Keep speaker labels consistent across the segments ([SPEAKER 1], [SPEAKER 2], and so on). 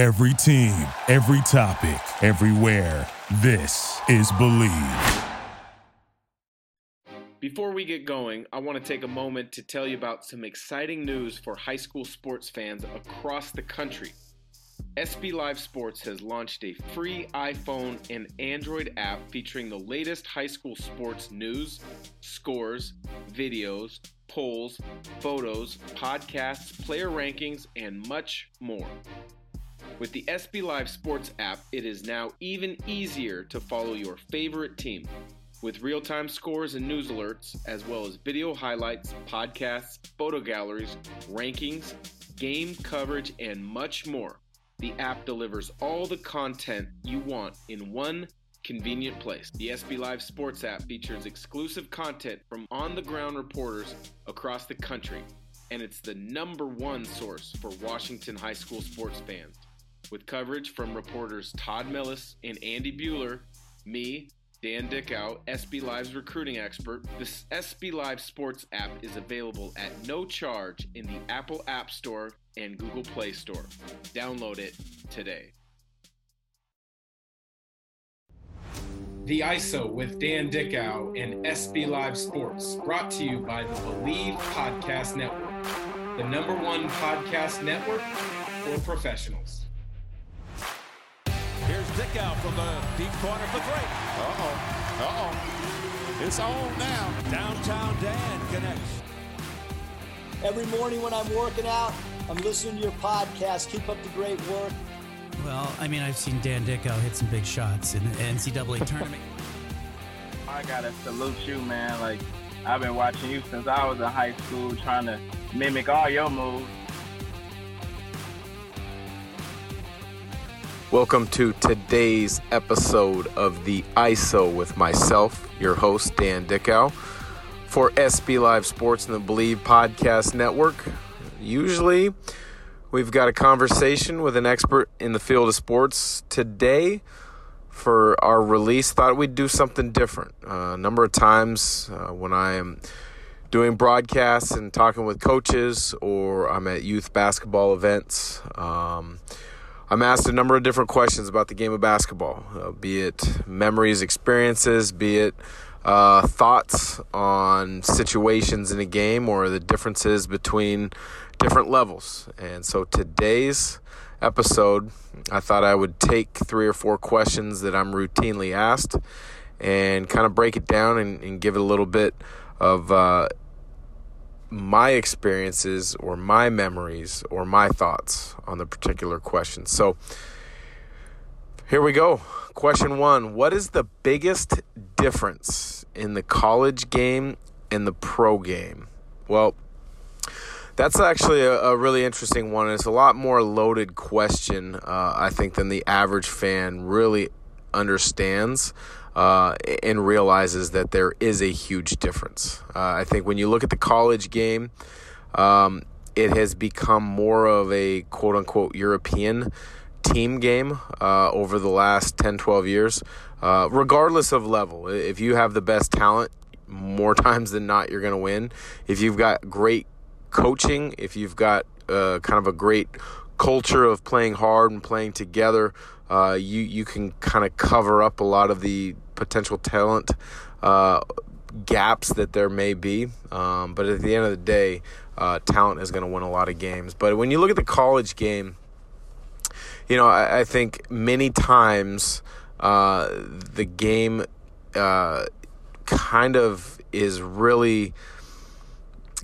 [SPEAKER 1] Every team, every topic, everywhere. This is Bleav.
[SPEAKER 2] Before we get going, I want to take a moment to tell you about some exciting news for high school sports fans across the country. SB Live Sports has launched a free iPhone and Android app featuring the latest high school sports news, scores, videos, polls, photos, podcasts, player rankings, and much more. With the SB Live Sports app, it is now even easier to follow your favorite team. With real time scores and news alerts, as well as video highlights, podcasts, photo galleries, rankings, game coverage, and much more, the app delivers all the content you want in one convenient place. The SB Live Sports app features exclusive content from on the ground reporters across the country, and it's the number one source for Washington high school sports fans. With coverage from reporters Todd Milles and Andy Bueller, me, Dan Dickau, SB Live's recruiting expert, this SB Live Sports app is available at no charge in the Apple App Store and Google Play Store. Download it today. The ISO with Dan Dickau and SB Live Sports, brought to you by the Bleav Podcast Network, the number one podcast network for professionals.
[SPEAKER 3] Here's Dickau from the deep corner for three.
[SPEAKER 4] Uh-oh. Uh-oh. It's on now.
[SPEAKER 3] Downtown Dan connects.
[SPEAKER 5] Every morning when I'm working out, I'm listening to your podcast. Keep up the great work.
[SPEAKER 6] Well, I mean, I've seen Dan Dickau hit some big shots in the NCAA tournament.
[SPEAKER 7] I gotta salute you, man. Like I've been watching you since I was in high school, trying to mimic all your moves.
[SPEAKER 8] Welcome to today's episode of the ISO with myself, your host, Dan Dickau, for SB Live Sports and the Bleav Podcast Network. Usually, we've got a conversation with an expert in the field of sports. Today, for our release, thought we'd do something different. Uh, a number of times uh, when I am doing broadcasts and talking with coaches, or I'm at youth basketball events. Um, I'm asked a number of different questions about the game of basketball, uh, be it memories, experiences, be it uh, thoughts on situations in a game or the differences between different levels. And so today's episode, I thought I would take three or four questions that I'm routinely asked and kind of break it down and, and give it a little bit of uh, my experiences or my memories or my thoughts on the particular question. So here we go. Question one What is the biggest difference in the college game and the pro game? Well, that's actually a, a really interesting one. It's a lot more loaded question, uh, I think, than the average fan really understands uh, and realizes that there is a huge difference. Uh, I think when you look at the college game, um, it has become more of a quote unquote European team game uh, over the last 10, 12 years, uh, regardless of level. If you have the best talent, more times than not, you're going to win. If you've got great coaching, if you've got uh, kind of a great culture of playing hard and playing together, uh, you you can kind of cover up a lot of the potential talent uh, gaps that there may be. Um, but at the end of the day, uh, talent is going to win a lot of games. But when you look at the college game, you know I, I think many times uh, the game uh, kind of is really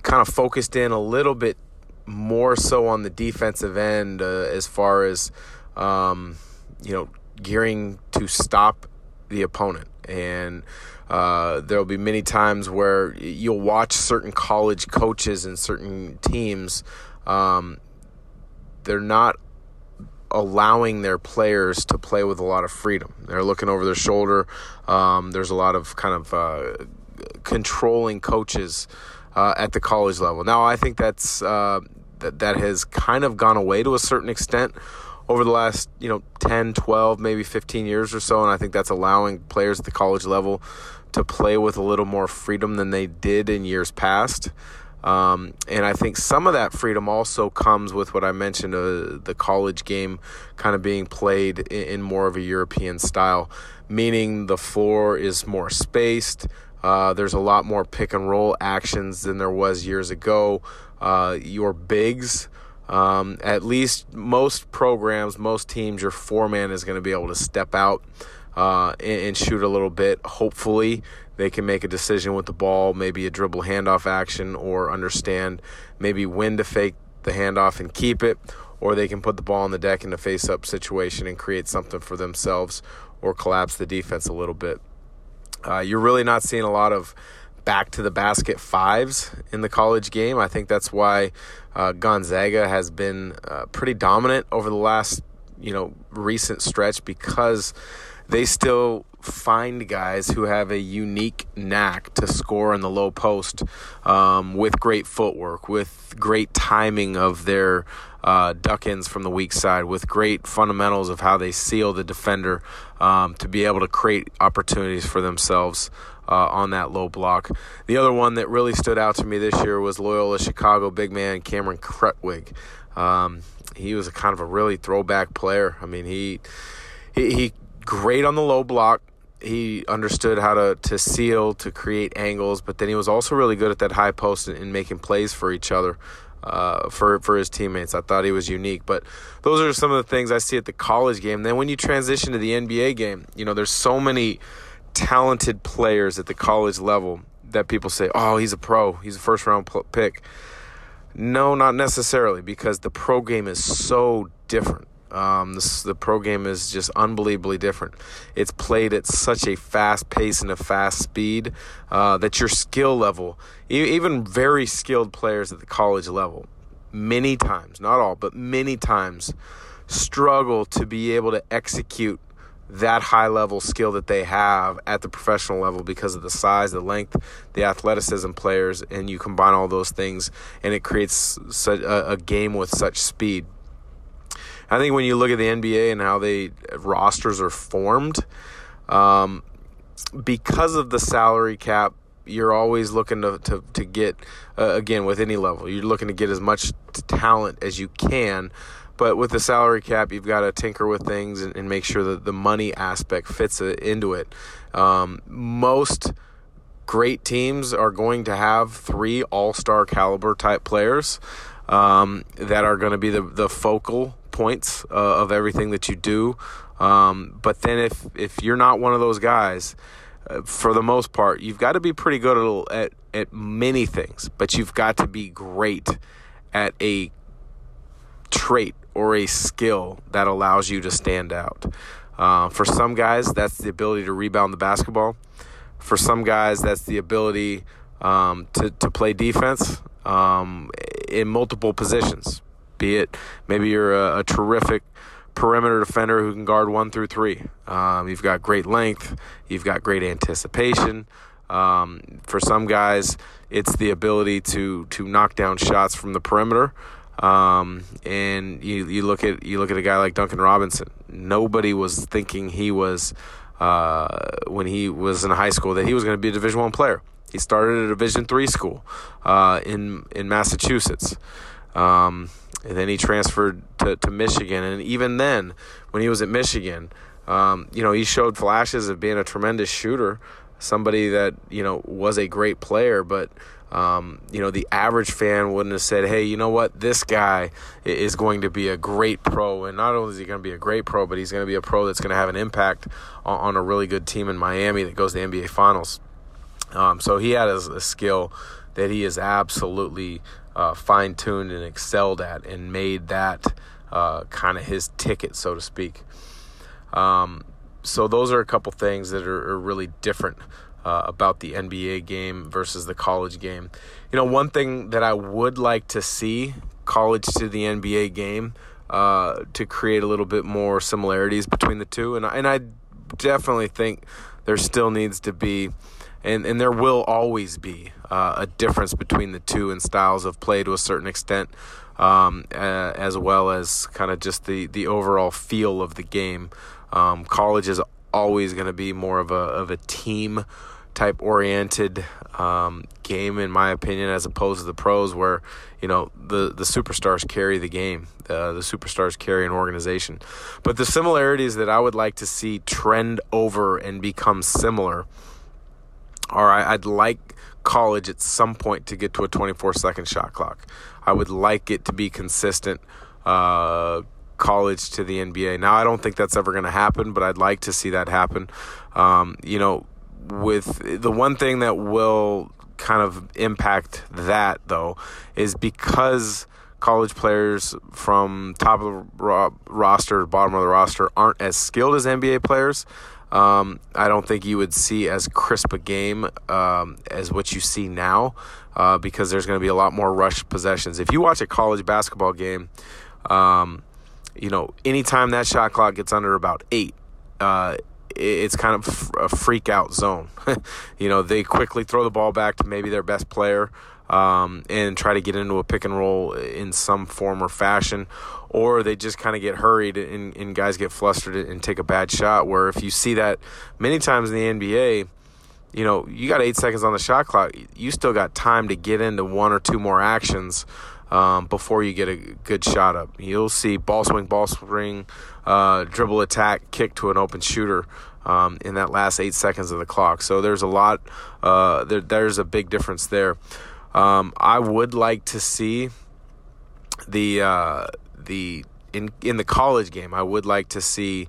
[SPEAKER 8] kind of focused in a little bit more so on the defensive end uh, as far as um, you know, gearing to stop the opponent. And uh, there'll be many times where you'll watch certain college coaches and certain teams. Um, they're not allowing their players to play with a lot of freedom. They're looking over their shoulder. Um, there's a lot of kind of uh, controlling coaches uh, at the college level. Now, I think that's uh, that that has kind of gone away to a certain extent over the last, you know, 10, 12, maybe 15 years or so. And I think that's allowing players at the college level to play with a little more freedom than they did in years past. Um, and I think some of that freedom also comes with what I mentioned uh, the college game kind of being played in, in, more of a European style, meaning the floor is more spaced. Uh, there's a lot more pick and roll actions than there was years ago. Uh, your bigs, um, at least most programs, most teams, your four man is going to be able to step out uh, and, and shoot a little bit. Hopefully, they can make a decision with the ball, maybe a dribble handoff action, or understand maybe when to fake the handoff and keep it, or they can put the ball on the deck in a face up situation and create something for themselves or collapse the defense a little bit. Uh, you're really not seeing a lot of back to the basket fives in the college game. I think that's why uh, Gonzaga has been uh, pretty dominant over the last you know recent stretch because they still find guys who have a unique knack to score in the low post um, with great footwork, with great timing of their uh, duck ins from the weak side, with great fundamentals of how they seal the defender um, to be able to create opportunities for themselves. Uh, on that low block. The other one that really stood out to me this year was Loyola Chicago big man Cameron Krutwig. Um, he was a kind of a really throwback player. I mean, he he, he great on the low block. He understood how to, to seal, to create angles, but then he was also really good at that high post and, and making plays for each other, uh, for for his teammates. I thought he was unique. But those are some of the things I see at the college game. Then when you transition to the NBA game, you know, there's so many talented players at the college level that people say, "Oh, he's a pro. He's a first round pick." No, not necessarily, because the pro game is so different. Um, this, the pro game is just unbelievably different. It's played at such a fast pace and a fast speed uh, that your skill level, even very skilled players at the college level, many times, not all, but many times, struggle to be able to execute that high level skill that they have at the professional level because of the size, the length, the athleticism players, and you combine all those things, and it creates such a, a game with such speed. I think when you look at the NBA and how they rosters are formed, um, because of the salary cap, you're always looking to to, to get uh, again with any level. You're looking to get as much talent as you can. But with the salary cap, you've got to tinker with things and, and make sure that the money aspect fits into it. Um, most great teams are going to have three all star caliber type players um, that are going to be the, the focal points uh, of everything that you do. Um, but then if if you're not one of those guys, uh, for the most part, you've got to be pretty good at, at at many things, but you've got to be great at a trait or a skill that allows you to stand out. Uh, for some guys, that's the ability to rebound the basketball. For some guys, that's the ability um, to, to play defense um, in multiple positions. Be it maybe you're a, a, terrific perimeter defender who can guard one through three. Um, you've got great length. You've got great anticipation. Um, for some guys, it's the ability to to knock down shots from the perimeter. Um, and you, you look at you look at a guy like Duncan Robinson. Nobody was thinking he was uh, when he was in high school that he was going to be a Division One player. He started at a Division three school uh, in in Massachusetts. Um, and then he transferred to, to Michigan. And even then, when he was at Michigan, um, you know, he showed flashes of being a tremendous shooter, somebody that, you know, was a great player, but. Um, you know, the average fan wouldn't have said, hey, you know what? This guy is going to be a great pro. And not only is he going to be a great pro, but he's going to be a pro that's going to have an impact on, on, a really good team in Miami that goes to NBA Finals. Um, so he had a, a, skill that he is absolutely uh, fine tuned and excelled at and made that uh, kind of his ticket, so to speak. Um, so those are a couple things that are, are really different uh, about the NBA game versus the college game. You know, one thing that I would like to see college to the NBA game uh, to create a little bit more similarities between the two, and and I definitely think there still needs to be and and there will always be uh, a difference between the two in styles of play to a certain extent, um, as well as kind of just the the overall feel of the game. Um, college is always going to be more of a of a team type oriented um, game, in my opinion, as opposed to the pros, where you know the the superstars carry the game, uh, the superstars carry an organization. But the similarities that I would like to see trend over and become similar are I'd like college at some point to get to a 24 second shot clock. I would like it to be consistent. Uh, college to the NBA. Now, I don't think that's ever going to happen, but I'd like to see that happen. Um, you know, with the one thing that will kind of impact that though is because college players from top of the ro- roster bottom of the roster aren't as skilled as NBA players. Um, I don't think you would see as crisp a game um, as what you see now uh, because there's going to be a lot more rush possessions. If you watch a college basketball game, um, you know, anytime that shot clock gets under about eight, uh, it's kind of a freak out zone. you know, they quickly throw the ball back to maybe their best player um, and try to get into a pick and roll in some form or fashion, or they just kind of get hurried and, and guys get flustered and take a bad shot. Where if you see that many times in the NBA, you know, you got eight seconds on the shot clock, you still got time to get into one or two more actions um, before you get a good shot up. You'll see ball swing, ball swing, uh, dribble attack, kick to an open shooter um, in that last eight seconds of the clock. So there's a lot, uh, there, there's a big difference there. Um, I would like to see the uh, the in in the college game. I would like to see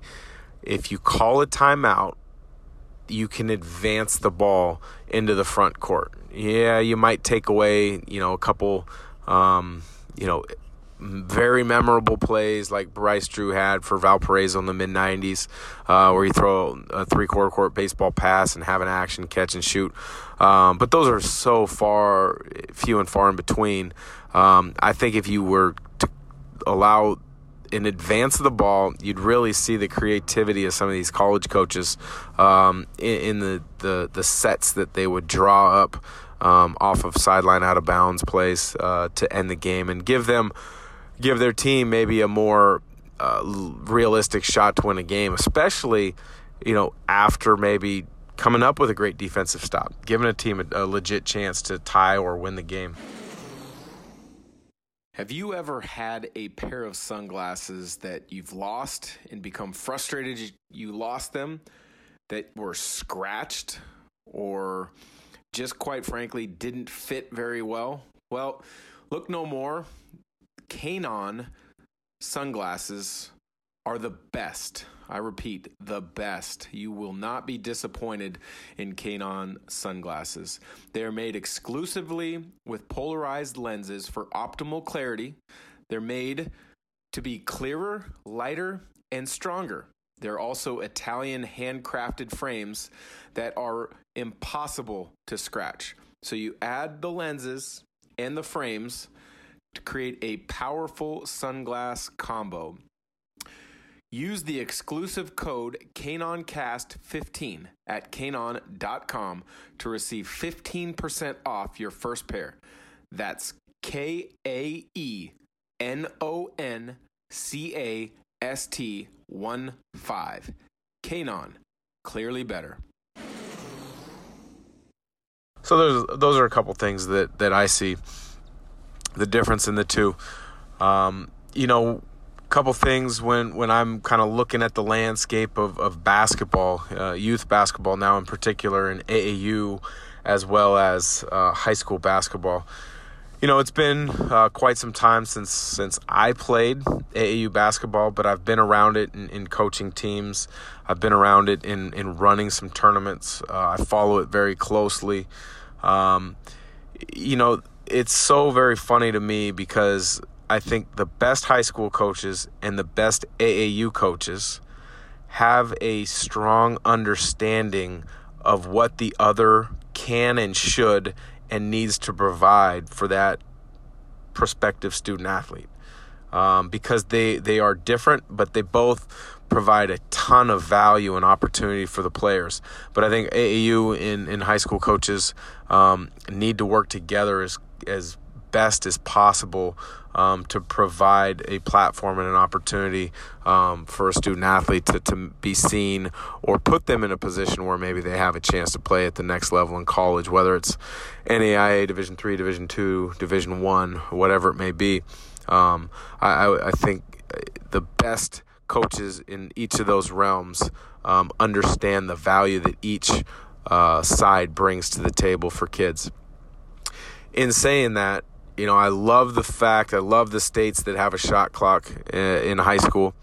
[SPEAKER 8] if you call a timeout, you can advance the ball into the front court. Yeah, you might take away you know a couple um, you know, very memorable plays like Bryce Drew had for Valparaiso in the mid 90s, uh, where you throw a three quarter court baseball pass and have an action catch and shoot. Um, but those are so far, few and far in between. Um, I think if you were to allow in advance of the ball, you'd really see the creativity of some of these college coaches um, in, in the, the, the sets that they would draw up um, off of sideline out of bounds plays uh, to end the game and give them give their team maybe a more uh, realistic shot to win a game, especially you know after maybe coming up with a great defensive stop, giving a team a, a legit chance to tie or win the game. Have you ever had a pair of sunglasses that you've lost and become frustrated you lost them, that were scratched or just quite frankly didn't fit very well? Well, look no more. Kaenon sunglasses are the best. I repeat, the best. You will not be disappointed in Kaenon sunglasses. They are made exclusively with polarized lenses for optimal clarity. They're made to be clearer, lighter, and stronger. They're also Italian handcrafted frames that are impossible to scratch. So you add the lenses and the frames to create a powerful sunglass combo. Use the exclusive code KaenonCast15 at kaenon.com to receive 15% off your first pair. That's K A E N O N C A S T 1 5. Kaenon, clearly better. So those those are a couple things that that I see the difference in the two. Um, you know, a couple things when when I'm kind of looking at the landscape of of basketball, uh, youth basketball now in particular, in AAU as well as uh, high school basketball. You know, it's been uh, quite some time since since I played AAU basketball, but I've been around it in, in coaching teams. I've been around it in in running some tournaments. Uh, I follow it very closely. Um, you know, it's so very funny to me because I think the best high school coaches and the best AAU coaches have a strong understanding of what the other can and should and needs to provide for that prospective student athlete um, because they they are different, but they both provide a ton of value and opportunity for the players. But I think AAU in, in high school coaches um, need to work together as as best as possible um, to provide a platform and an opportunity um, for a student athlete to, to be seen or put them in a position where maybe they have a chance to play at the next level in college, whether it's NAIA, Division three, Division two, Division one, whatever it may be. Um, I, I, think the best coaches in each of those realms um, understand the value that each uh, side brings to the table for kids. In saying that, you know, I love the fact, I love the states that have a shot clock uh, in high school.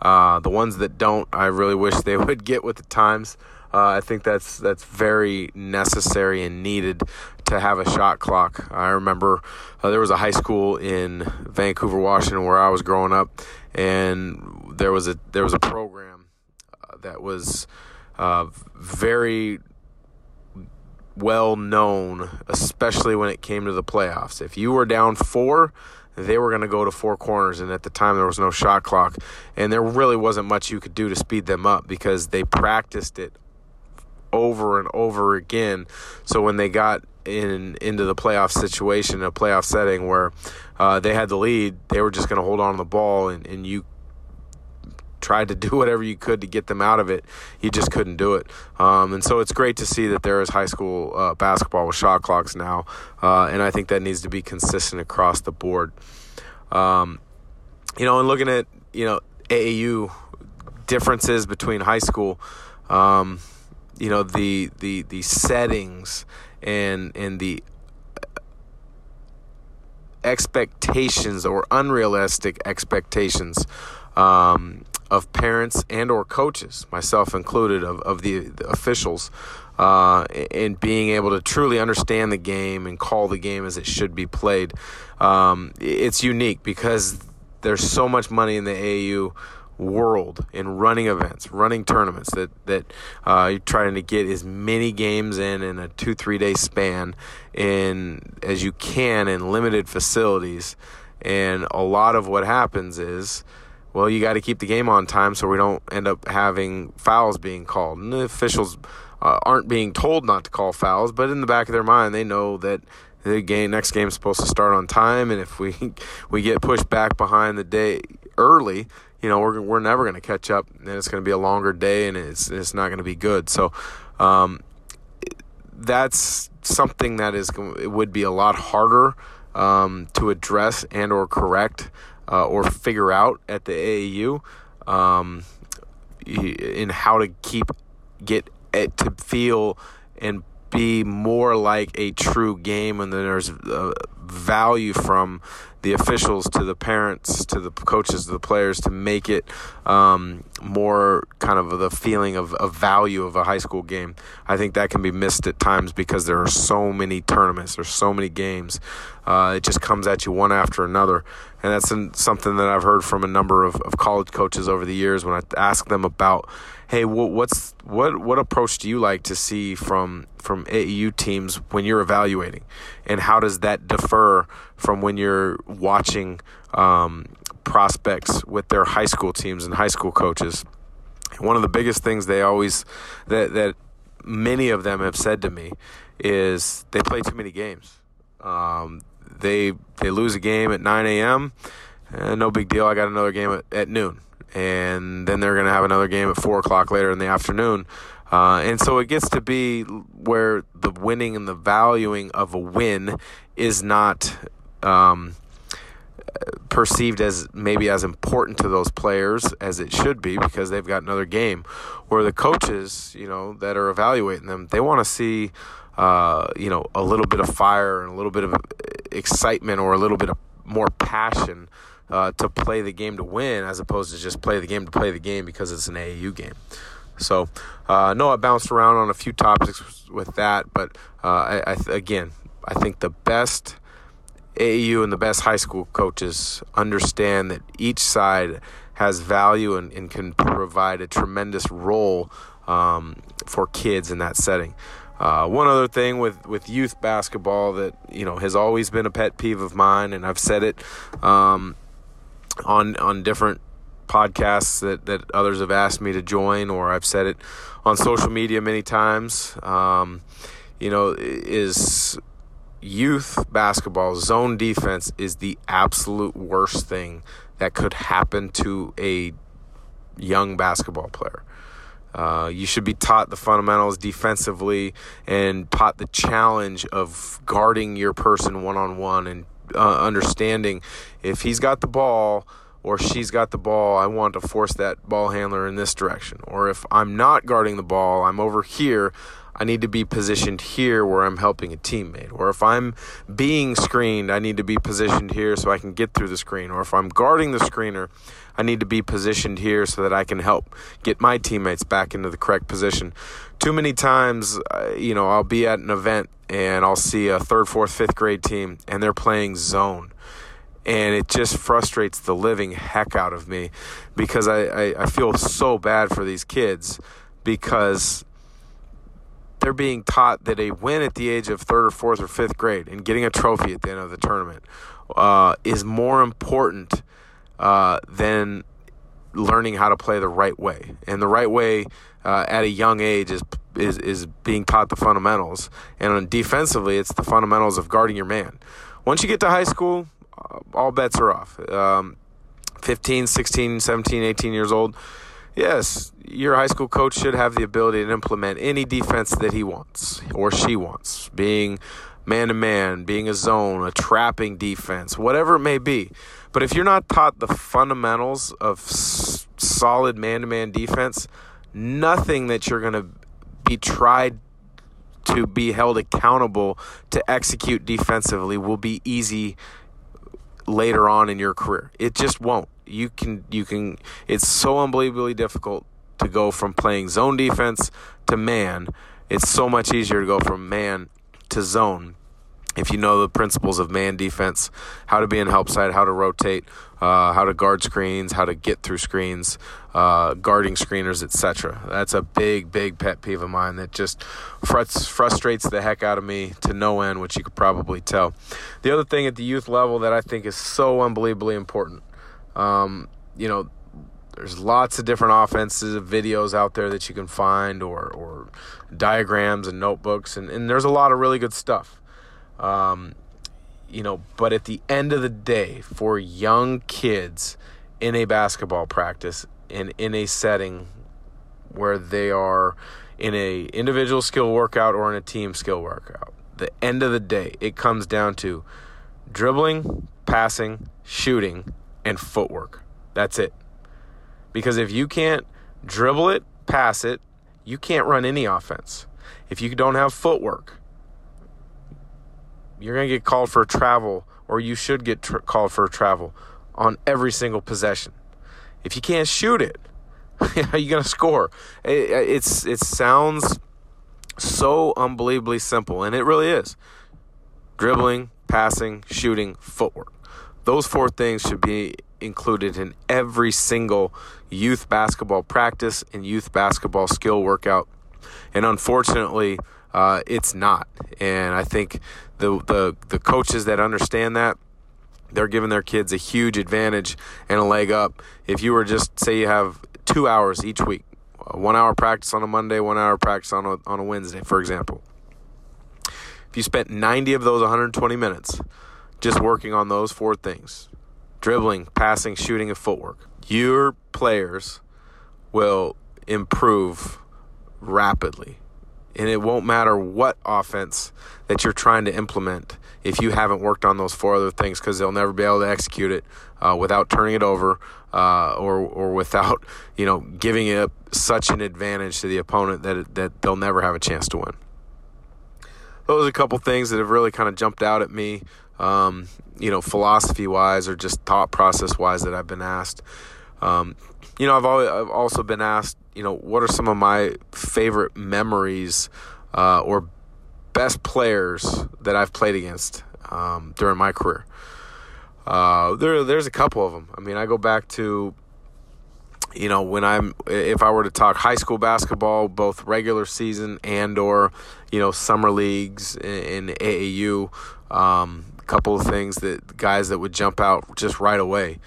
[SPEAKER 8] Uh, the ones that don't, I really wish they would get with the times. Uh, I think that's that's very necessary and needed to have a shot clock. I remember uh, there was a high school in Vancouver, Washington, where I was growing up, and there was a there was a program uh, that was uh, very well known, especially when it came to the playoffs. If you were down four, they were going to go to four corners, and at the time there was no shot clock, and there really wasn't much you could do to speed them up because they practiced it over and over again. So when they got in into the playoff situation, a playoff setting where uh, they had the lead, they were just going to hold on to the ball, and, and you tried to do whatever you could to get them out of it. You just couldn't do it. Um, and so it's great to see that there is high school uh, basketball with shot clocks now. Uh, and I think that needs to be consistent across the board. Um, you know, and looking at, you know, AAU differences between high school, um, you know, the, the, the settings and, and the expectations or unrealistic expectations um, of parents and or coaches, myself included, of, of the, the officials, uh, being able to truly understand the game and call the game as it should be played. Um, it's unique because there's so much money in the AAU world in running events, running tournaments that that uh, you're trying to get as many games in in a two three day span in as you can in limited facilities. And a lot of what happens is well, you got to keep the game on time so we don't end up having fouls being called. And the officials uh, aren't being told not to call fouls, but in the back of their mind, they know that the game next game is supposed to start on time, and if we we get pushed back behind the day early, you know we're we're never going to catch up, and it's going to be a longer day, and it's it's not going to be good. So. Um, that's something that is it would be a lot harder um, to address and or correct uh, or figure out at the AAU um, in how to keep get it to feel and be more like a true game and then there's uh, value from the officials to the parents to the coaches to the players to make it um, more kind of the feeling of, of value of a high school game. I think that can be missed at times because there are so many tournaments there's so many games. Uh, it just comes at you one after another. And that's something that I've heard from a number of, of college coaches over the years when I ask them about, hey, what's what what approach do you like to see from from AAU teams when you're evaluating, and how does that differ from when you're watching um, prospects with their high school teams and high school coaches? One of the biggest things they always that that many of them have said to me is they play too many games. Um, they they lose a game at 9 a.m. Uh, no big deal. I got another game at, at noon, and then they're going to have another game at four o'clock later in the afternoon. Uh, and so it gets to be where the winning and the valuing of a win is not um, perceived as maybe as important to those players as it should be because they've got another game. Where the coaches, you know, that are evaluating them, they want to see uh, you know, a little bit of fire and a little bit of excitement or a little bit of more passion uh, to play the game to win as opposed to just play the game to play the game because it's an AAU game. So, uh, no, I bounced around on a few topics with that, but uh, I, I th- again, I think the best AAU and the best high school coaches understand that each side has value and, and can provide a tremendous role um, for kids in that setting. Uh, one other thing with, with youth basketball that you know has always been a pet peeve of mine, and I've said it um, on on different podcasts that, that others have asked me to join, or I've said it on social media many times. Um, you know, is youth basketball zone defense is the absolute worst thing that could happen to a young basketball player. Uh, you should be taught the fundamentals defensively and taught the challenge of guarding your person one on one and uh, understanding if he's got the ball or she's got the ball, I want to force that ball handler in this direction. Or if I'm not guarding the ball, I'm over here, I need to be positioned here where I'm helping a teammate. Or if I'm being screened, I need to be positioned here so I can get through the screen. Or if I'm guarding the screener, I need to be positioned here so that I can help get my teammates back into the correct position. Too many times, uh, you know, I'll be at an event and I'll see a third, fourth, fifth grade team and they're playing zone. And it just frustrates the living heck out of me because I, I, I feel so bad for these kids because they're being taught that a win at the age of third or fourth or fifth grade and getting a trophy at the end of the tournament uh, is more important uh, than learning how to play the right way. And the right way uh, at a young age is is is being taught the fundamentals. And defensively, it's the fundamentals of guarding your man. Once you get to high school, all bets are off. Um, 15, 16, 17, 18 years old Yes, your high school coach should have the ability to implement any defense that he wants or she wants, being man to man, being a zone, a trapping defense, whatever it may be. But if you're not taught the fundamentals of s- solid man to man defense, nothing that you're going to be tried to be held accountable to execute defensively will be easy later on in your career. It just won't you can you can it's so unbelievably difficult to go from playing zone defense to man. It's so much easier to go from man to zone if you know the principles of man defense, how to be in help side, how to rotate, uh, how to guard screens, how to get through screens, uh, guarding screeners, etc. That's a big, big pet peeve of mine that just frustrates, frustrates the heck out of me to no end, which you could probably tell. The other thing at the youth level that I think is so unbelievably important um, you know, there's lots of different offensive videos out there that you can find or, or diagrams and notebooks, and, and there's a lot of really good stuff. Um, you know, but at the end of the day, for young kids in a basketball practice and in a setting where they are in a individual skill workout or in a team skill workout, the end of the day, it comes down to dribbling, passing, shooting, and footwork. That's it. Because if you can't dribble it, pass it, you can't run any offense. If you don't have footwork, you're going to get called for travel, or you should get tr- called for travel on every single possession. If you can't shoot it, how are you going to score? It, it's it sounds so unbelievably simple, and it really is. Dribbling, passing, shooting, footwork. Those four things should be included in every single youth basketball practice and youth basketball skill workout. And unfortunately, uh, it's not. And I think the, the the coaches that understand that they're giving their kids a huge advantage and a leg up. If you were just say you have two hours each week, one hour practice on a Monday, one hour practice on a, on a Wednesday, for example. If you spent 90 of those 120 minutes just working on those four things dribbling, passing, shooting, and footwork. Your players will improve rapidly. And it won't matter what offense that you're trying to implement if you haven't worked on those four other things because they'll never be able to execute it uh, without turning it over uh, or or without you know giving it such an advantage to the opponent that that they'll never have a chance to win. Those are a couple things that have really kind of jumped out at me um, you know, philosophy wise or just thought process wise that I've been asked. Um, you know, I've always, I've also been asked, you know, what are some of my favorite memories uh, or best players that I've played against um, during my career. Uh, there, there's a couple of them. I mean, I go back to, you know, when I'm, if I were to talk high school basketball, both regular season and or, you know, summer leagues in, in AAU. Um, couple of things that guys that would jump out just right away.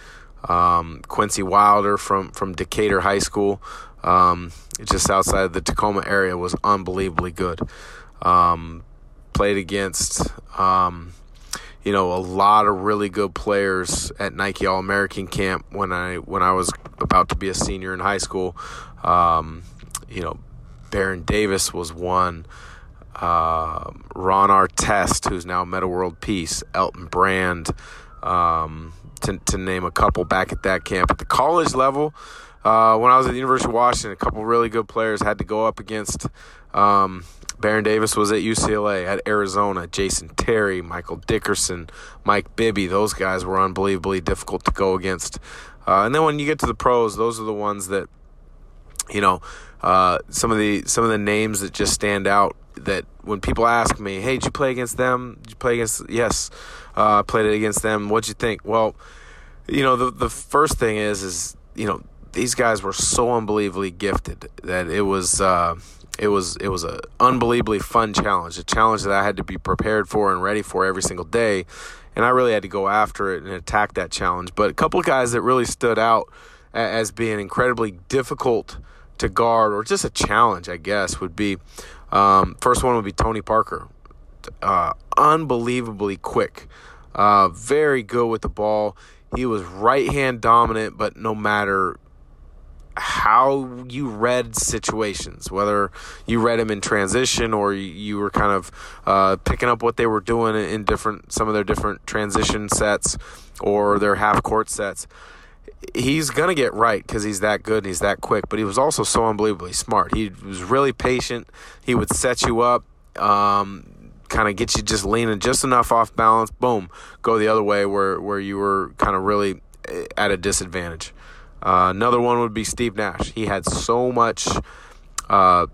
[SPEAKER 8] Um, Quincy Wilder from from Decatur High School, um, just outside of the Tacoma area, was unbelievably good. Um, played against, um, you know, a lot of really good players at Nike All American Camp when I when I was about to be a senior in high school. Um, you know, Baron Davis was one. Uh, Ron Artest, who's now Metta World Peace, Elton Brand, um, to, to name a couple back at that camp. At the college level, uh, when I was at the University of Washington, a couple really good players had to go up against. Um, Baron Davis was at UCLA, at Arizona. Jason Terry, Michael Dickerson, Mike Bibby. Those guys were unbelievably difficult to go against. Uh, and then when you get to the pros, those are the ones that, you know, uh, some of the some of the names that just stand out. That when people ask me, "Hey, did you play against them? Did you play against?" Yes, uh, I played it against them. What'd you think? Well, you know, the the first thing is is you know these guys were so unbelievably gifted that it was uh, it was it was a unbelievably fun challenge, a challenge that I had to be prepared for and ready for every single day, and I really had to go after it and attack that challenge. But a couple of guys that really stood out as being incredibly difficult to guard or just a challenge, I guess, would be um, first one would be Tony Parker, uh, unbelievably quick, uh, very good with the ball. He was right hand dominant, but no matter how you read situations, whether you read them in transition or you were kind of uh, picking up what they were doing in different some of their different transition sets or their half court sets. He's gonna get right because he's that good and he's that quick. But he was also so unbelievably smart. He was really patient. He would set you up. Um, kind of get you just leaning just enough off balance, boom, go the other way where, where you were kind of really eh, at a disadvantage. Uh, another one would be Steve Nash. He had so much uh,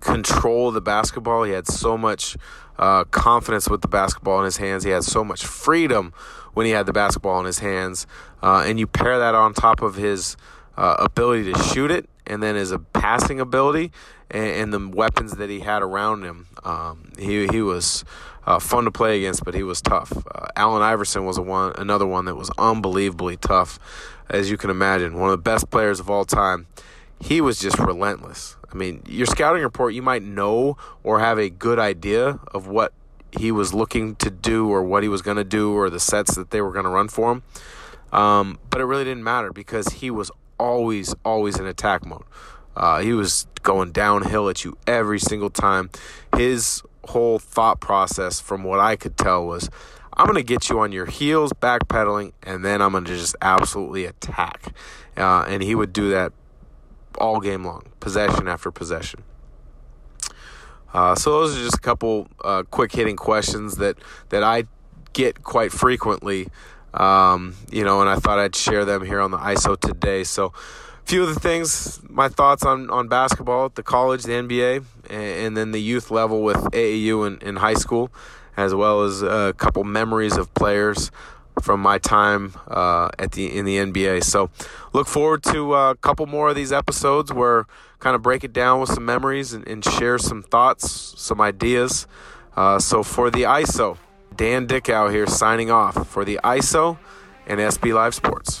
[SPEAKER 8] control of the basketball. He had so much uh, confidence with the basketball in his hands. He had so much freedom when he had the basketball in his hands. Uh, and you pair that on top of his uh, ability to shoot it and then his passing ability and, and, the weapons that he had around him. Um, he, he was uh, fun to play against, but he was tough. Uh, Allen Iverson was a one, another one that was unbelievably tough, as you can imagine. One of the best players of all time. He was just relentless. I mean, your scouting report, you might know or have a good idea of what he was looking to do or what he was going to do or the sets that they were going to run for him. Um, but it really didn't matter because he was always, always in attack mode. Uh, he was going downhill at you every single time. His whole thought process, from what I could tell, was I'm going to get you on your heels, backpedaling, and then I'm going to just absolutely attack. Uh, and he would do that all game long, possession after possession. Uh, so those are just a couple uh, quick hitting questions that that I get quite frequently um, you know, and I thought I'd share them here on the ISO today. So, a few of the things, my thoughts on, on basketball, at the college, the NBA, and, and then the youth level with AAU in, in high school, as well as a couple memories of players from my time uh, at the in the NBA. So, look forward to a couple more of these episodes where kind of break it down with some memories and, and share some thoughts, some ideas. Uh, so, for the ISO. Dan Dickau here signing off for the ISO and SB Live Sports.